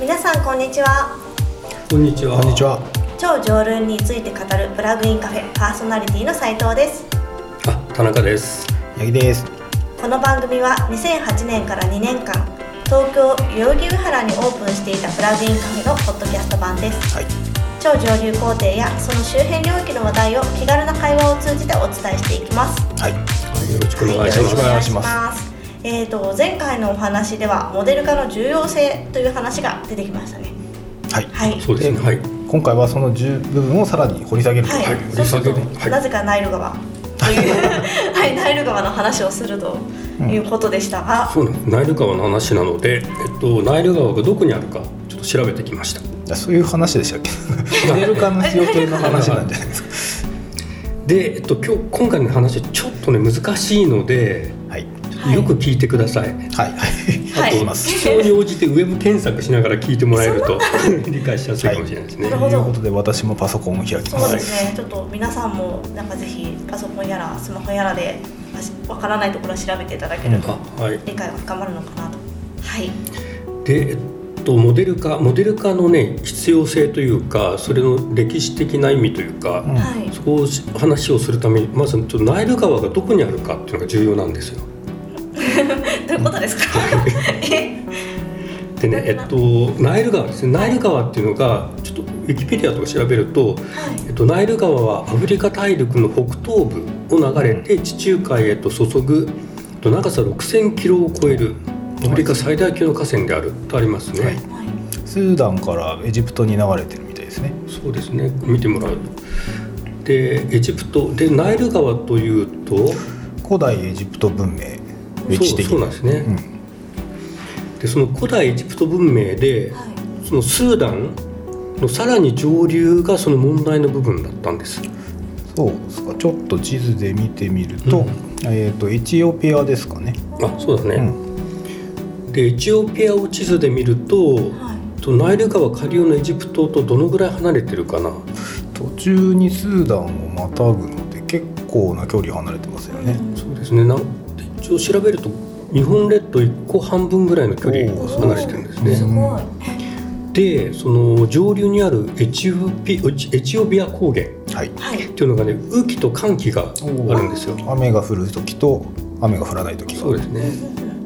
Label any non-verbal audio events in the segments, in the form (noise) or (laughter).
皆さんこんにちはこんにちは。こんにちは。超常論について語るプラグインカフェパーソナリティの斉藤ですあ、田中です。八木です。この番組は2008年から2年間東京代々木上原にオープンしていたプラグインカフェのポッドキャスト版ですはい。超上流工程やその周辺領域の話題を気軽な会話を通じてお伝えしていきますはい。よろしくお願いしよろしくおます。願いしますすえー、と前回のお話ではモデル化の重要性という話が出てきましたねはい。はいそうですね。はい。今回はその10部分をさらに掘り下げると。はい、はい掘り下げてはいなぜかナイル川というはいナイル川の話をするということでしたが、そうなんです。ナイル川の話なので、えっとナイル川がどこにあるかちょっと調べてきました。そういう話でしたっけ？(laughs) モデル化の必要性の話なんじゃないですか。(laughs) で、えっと今日今回の話ちょっとね難しいので、よく聞いてください。はい。はい。はいます。必要に応じてウェブ検索しながら聞いてもらえると理解しやすいかもしれないですね。なるほどということで私もパソコンを開きます。そうですね、ちょっと皆さんもなんかぜひパソコンやらスマホやらでわからないところを調べていただけるとあはい。理解が深まるのかなと。はい、で、えっと、モデル化モデル化のね必要性というかそれの歴史的な意味というか、うんはい、そこをし話をするためにまずちょっとナイル川がどこにあるかっていうのが重要なんですよ。どういうことですか？え？でね、えっと、ナイル川ですね。ナイル川っていうのがちょっとウィキペディアとか調べると、はい。えっと、ナイル川はアフリカ大陸の北東部を流れて地中海へと注ぐえっと長さ6000キロを超えるアフリカ最大級の河川であるとありますね。はいはい。スーダンからエジプトに流れてるみたいですね。そうですね。見てもらうと。でエジプト。でナイル川というと古代エジプト文明歴史的そうそうなんですね。うんでその古代エジプト文明ではいそのスーダンのさらに上流がその問題の部分だったんです。そうですか。ちょっと地図で見てみると、うんえっ、とエチオピアですかね。あそうだね。うん。でエチオピアを地図で見るとはいとナイル川下流のエジプトとどのぐらい離れてるかな。途中にスーダンをまたぐので結構な距離離れてますよね。そうですね。一応調べると日本列島1個半分ぐらいの距離離れてるんですね。すごい。でその上流にあるエチオピエチオビア高原っはい。はい。ていうのがね雨季と寒季があるんですよ。雨が降る時と雨が降らない時がそうですね。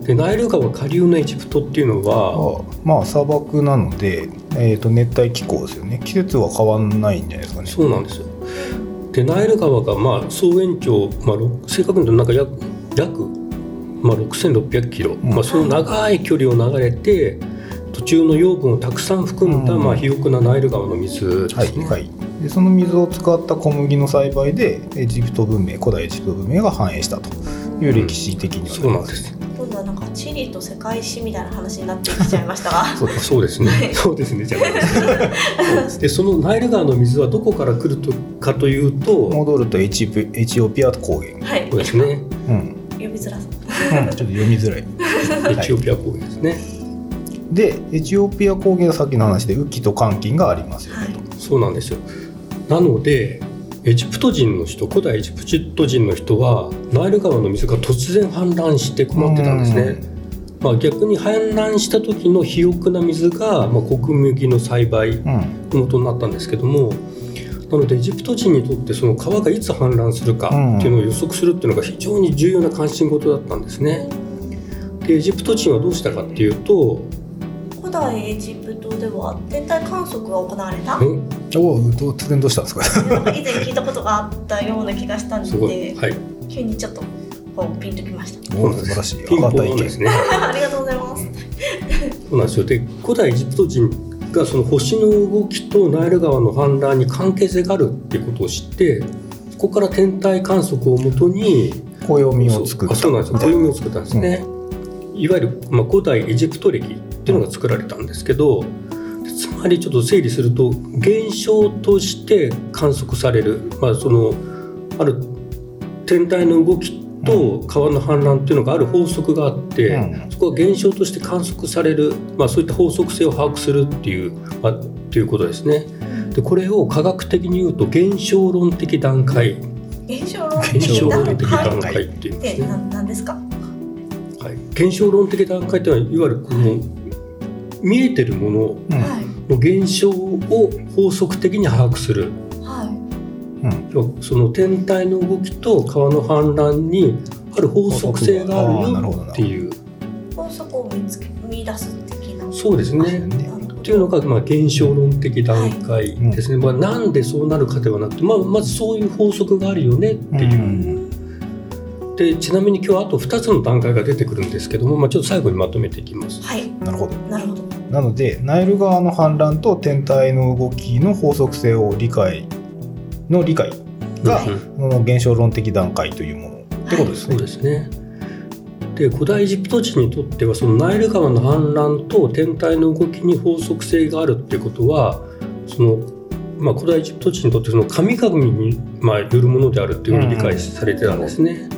でナイル川下流のエジプトっていうのはあまあ砂漠なので、えー、と熱帯気候ですよね季節は変わんないんじゃないですかねそうなんですよ。でナイル川がまあ総延長、まあ、ろ正確に言うとなんか約約、まあ、6600キロ、んまあ、その長い距離を流れて途中の養分をたくさん含んだ、うんまあ、肥沃なナイル川の水ですね。はいはいでその水を使った小麦の栽培でエジプト文明古代エジプト文明が繁栄したという歴史的にはそうなんです。今度はなんかチリと世界史みたいな話になってきちゃいましたが。(laughs) そうですそうですね。そうですね。じゃないですね。そのナイル川の水はどこから来るとかというと、戻るとエチプエチオピア高原はいそう。ですね。ちょっと読みづらい。エチオピア高原ですね。でエチオピア高原がさっきの話で雨季と乾季がありますよはい。ね、そうなんですよ。なので、エジプト人の人、古代エジプト人の人は、ナイル川の水が突然氾濫して困ってたんですね。まあ、逆に氾濫した時の肥沃な水が、まあ、穀麦の栽培元になったんですけどもなのでエジプト人にとってその川がいつ氾濫するかっていうのを予測するっていうのが非常に重要な関心事だったんですね。でエジプト人はどうしたかっていうと古代エジプトでは天体観測が行われた。んおお突然どうしたんですか？以前聞いたことがあったような気がしたんで、はい、急にちょっとこうピンときました。おお素晴らしいピンポンですね。(laughs) ありがとうございます。そうなんですよで古代エジプト人がその星の動きとナイル川の氾濫に関係性があるっていうことを知ってそこから天体観測をもとに暦を作った。そうなんですよ。暦を作ったんですね、いわゆる、まあ、古代エジプト暦っていうのが作られたんですけどつまりちょっと整理すると現象として観測される、まあ、そのある天体の動きと川の氾濫っていうのがある法則があって、うんそこは現象として観測される、まあ、そういった法則性を把握するっていう、まあ、っていうことですね。でこれを科学的に言うと現象論的段階現象論？的段段階階っていうんですね。何何ですか？はい、現象論的段階っていうのはいわゆるこの見えてるものの現象を法則的に把握するはいうん。その天体の動きと川の氾濫にある法則性があるよっていう。法則を見つけ見出す的な。そうですね。ねっていうのが、まあ、現象論的段階ですね、まあ、なんでそうなるかではなくて、まあ、まずそういう法則があるよねっていう、うんでちなみに今日あと2つの段階が出てくるんですけども、まあ、ちょっと最後にまとめていきます。はい。なるほど。なるほど。なのでナイル川の氾濫と天体の動きの法則性を理解の理解が、はいうん現象論的段階というものってことですそうね。ですねで古代エジプト人にとってはそのナイル川の氾濫と天体の動きに法則性があるっていうことはその、まあ、古代エジプト人にとってその神々に、まあ、よるものであるっていうふうに理解されてたんですね。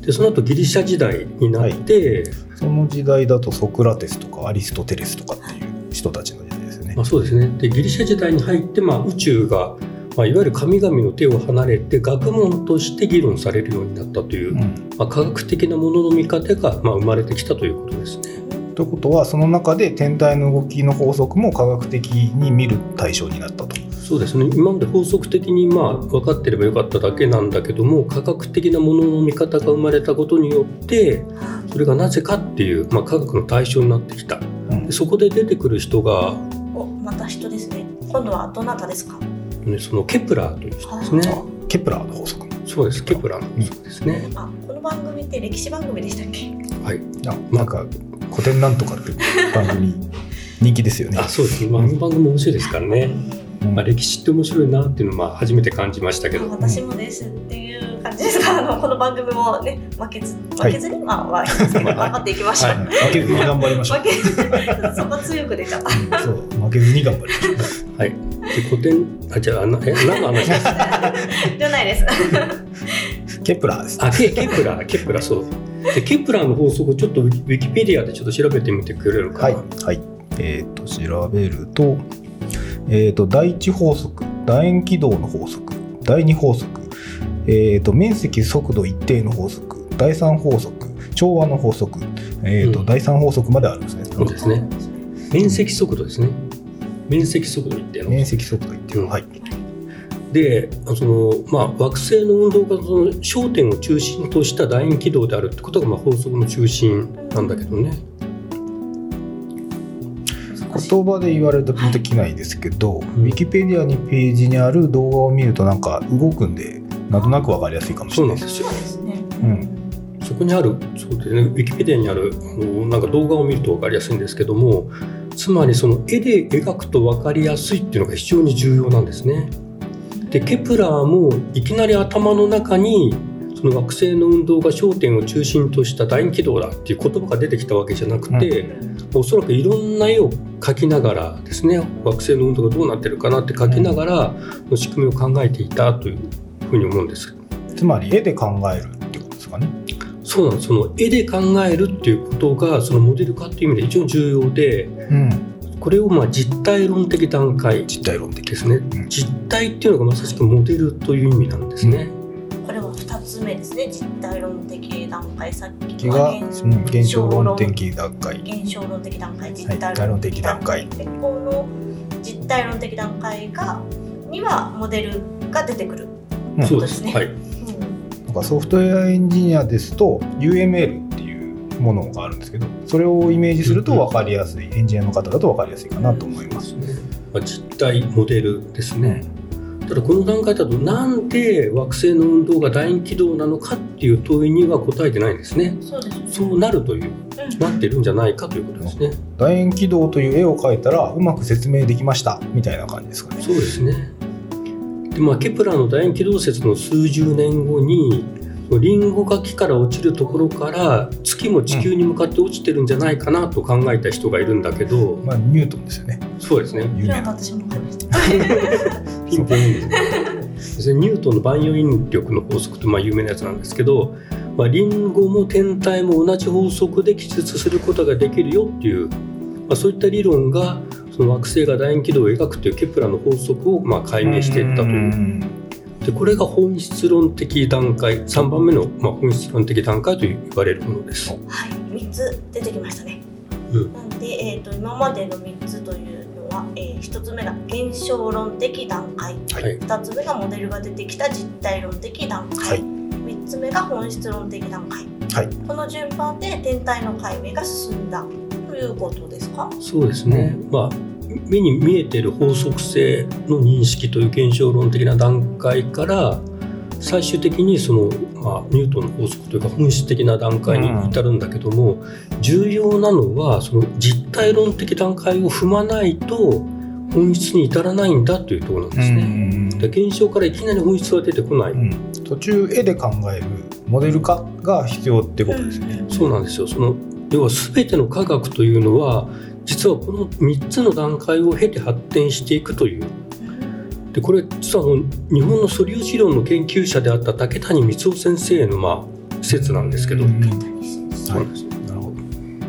でその後ギリシャ時代になって、その時代だとソクラテスとかアリストテレスとかっていう人たちの時代ですよねま。あ、そうですねでギリシャ時代に入って、まあ、宇宙が、まあ、いわゆる神々の手を離れて学問として議論されるようになったという、うん。まあ、科学的なものの見方が、まあ、生まれてきたということですね。ということはその中で天体の動きの法則も科学的に見る対象になったと。そうですね。今まで法則的にまあ分かってればよかっただけなんだけども科学的なものの見方が生まれたことによってそれがなぜかっていう、まあ、科学の対象になってきた。うん。でそこで出てくる人が、お、また人ですね。今度はどなたですか？ね、そのケプラーという人ですね。あケプラーの法則。そうですケプラーの法則ですね、あこの番組って歴史番組でしたっけ？はい。あなんか古典なんとかっていう番組人気ですよね。あそうです。ね、まあ、番組面白いですからね、うん。まあ、歴史って面白いなっていうのをまあ初めて感じましたけど。あ私もですっていう感じですがあのこの番組もね負けず負けずに、まあはい頑張っていきましょう、はい。負けずに頑張りましょう。負。けそこ強く出ちゃった。そう。負けずに頑張りましょう。古典あじゃああのえ何の話？ですかじゃないです？ケプラーです。あケケプラーケプラーそう。でケプラーの法則をちょっとウィウィキペディアでちょっと調べてみてくれるかな、はい、はい。えっ、と、調べると、えっ、と、第一法則、楕円軌道の法則、第二法則、えっ、と、面積速度一定の法則、第三法則、調和の法則、えっ、と、うん。第三法則まであるんですね。そうですね。面積速度ですね面積速度一定の面積速度一定の、はい。でその、まあ、惑星の運動がその焦点を中心とした楕円軌道であるってことが、まあ、法則の中心なんだけどね。言葉で言われるとピンときないですけど、ん。ウィキペディアにページにある動画を見るとなんか動くんで、なんとなくわかりやすいかもしれない。です。そうですね。うん。そこにあるそうですねウィキペディアにあるあのなんか動画を見ると分かりやすいんですけどもつまりその絵で描くと分かりやすいっていうのが非常に重要なんですね。でケプラーもいきなり頭の中にその惑星の運動が焦点を中心とした楕円軌道だっていう言葉が出てきたわけじゃなくて、おそらくいろんな絵を描きながらですね惑星の運動がどうなってるかなって描きながら、その仕組みを考えていたというふうに思うんです。つまり絵で考えるってことですかね。そうなんですその絵で考えるっていうことがそのモデル化っていう意味で非常に重要でうん。これをまあ実体論的段階実体論的ですね。ん。実体っていうのがまさしくモデルという意味なんですね。これは二つ目ですね。実体論的段階。さっきが、はうん、現象論的段階。現象論的段階。実はい。体体論的段階。でこの実体論的段階がにはモデルが出てくる、うん。そうですね。はいかソフトウェアエンジニアですと UML っていうものがあるんですけどそれをイメージすると分かりやすい、エンジニアの方だと分かりやすいかなと思います。まあ実体モデルですね。ただこの段階だとなんで惑星の運動が楕円軌道なのかっていう問いには答えてないんですね。そうですねそうなるといううんなってるんじゃないかということですね。楕円軌道という絵を描いたらうまく説明できましたみたいな感じですかね。そうですね。でまあ、ケプラーの楕円軌道説の数十年後にリンゴが木から落ちるところから月も地球に向かって落ちてるんじゃないかなと考えた人がいるんだけど、まあニュートンですよね。そうですね。私も (laughs) ニュートンの万有引力の法則ってまあ有名なやつなんですけど、まあ、リンゴも天体も同じ法則で記述することができるよっていう、まあ、そういった理論がその惑星が楕円軌道を描くというケプラーの法則をまあ解明していったという。うん。でこれが本質論的段階3番目の、まあ、本質論的段階と言われるものです。はい。三つ出てきましたね。ううん。なんで、えー、と今までの3つというのは、えー、1つ目が現象論的段階、はい。2つ目がモデルが出てきた実体論的段階、はい。3つ目が本質論的段階。はい。この順番で天体の解明が進んだということですか？そうですね、まあ目に見えている法則性の認識という現象論的な段階から最終的にその、まあ、ニュートンの法則というか本質的な段階に至るんだけども、重要なのはその実体論的段階を踏まないと本質に至らないんだというところなんですね。で現象からいきなり本質は出てこない、うん。途中絵で考えるモデル化が必要ってことですよね。そうなんですよ。その要は全ての科学というのは実はこの3つの段階を経て発展していくという。でこれ実はあの日本の素粒子論の研究者であった竹谷光雄先生のまあ説なんですけど、うん。そうなんですなるほど。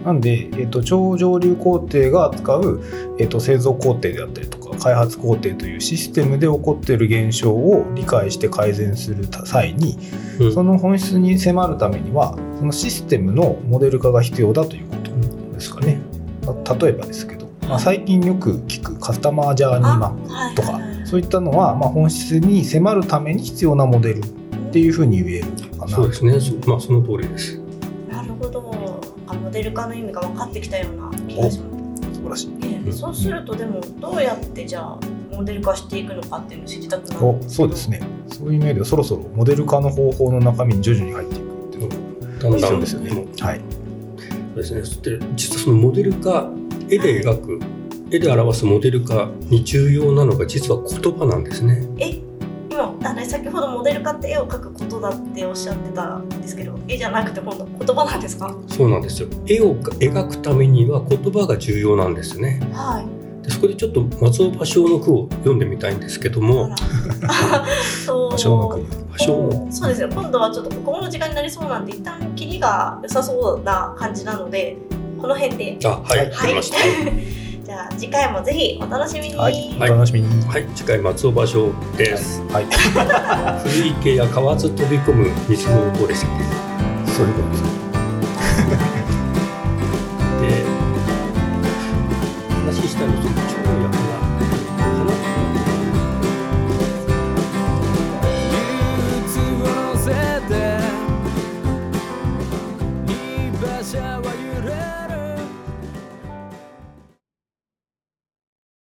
なんで、えっと超上流工程が扱う、えっと製造工程であったりとか開発工程というシステムで起こっている現象を理解して改善する際に、うん。その本質に迫るためにはそのシステムのモデル化が必要だということですかね。まあ例えばですけど、まあ、最近よく聞くカスタマージャーニーマップはいとかそういったのは、まあ、本質に迫るために必要なモデルっていうふうに言えるかな。そうですね。そ,、まあ、その通りです。なるほど。あモデル化の意味が分かってきたような気がしますそうするとでもどうやってじゃあモデル化していくのかっていうのを知りたくなるおそうですね。そういう意味ではそろそろモデル化の方法の中身に徐々に入っていくっていうのがだんだん必要ですよね。はい。そうですねそして実はそのモデル化絵で描く絵で表すモデル化に重要なのが実は言葉なんですね。え今先ほどモデル化って絵を描くことだっておっしゃってたんですけど絵じゃなくて今度言葉なんですか？そうなんですよ。絵を描くためには言葉が重要なんですね。はい。でそこでちょっと松尾芭蕉の句を読んでみたいんですけどあもら。(laughs) そう。場所の国。芭蕉のそう。ですね今度はちょっとここの時間になりそうなんで一旦切りが良さそうな感じなのでこの辺で。あはい、はい。わかりました。(laughs) ゃあ次回もぜひお楽しみに、はい、お楽しみに、はい、次回松尾芭蕉です、はい、(laughs) 古池や河津飛び込む水の音でそういうことですで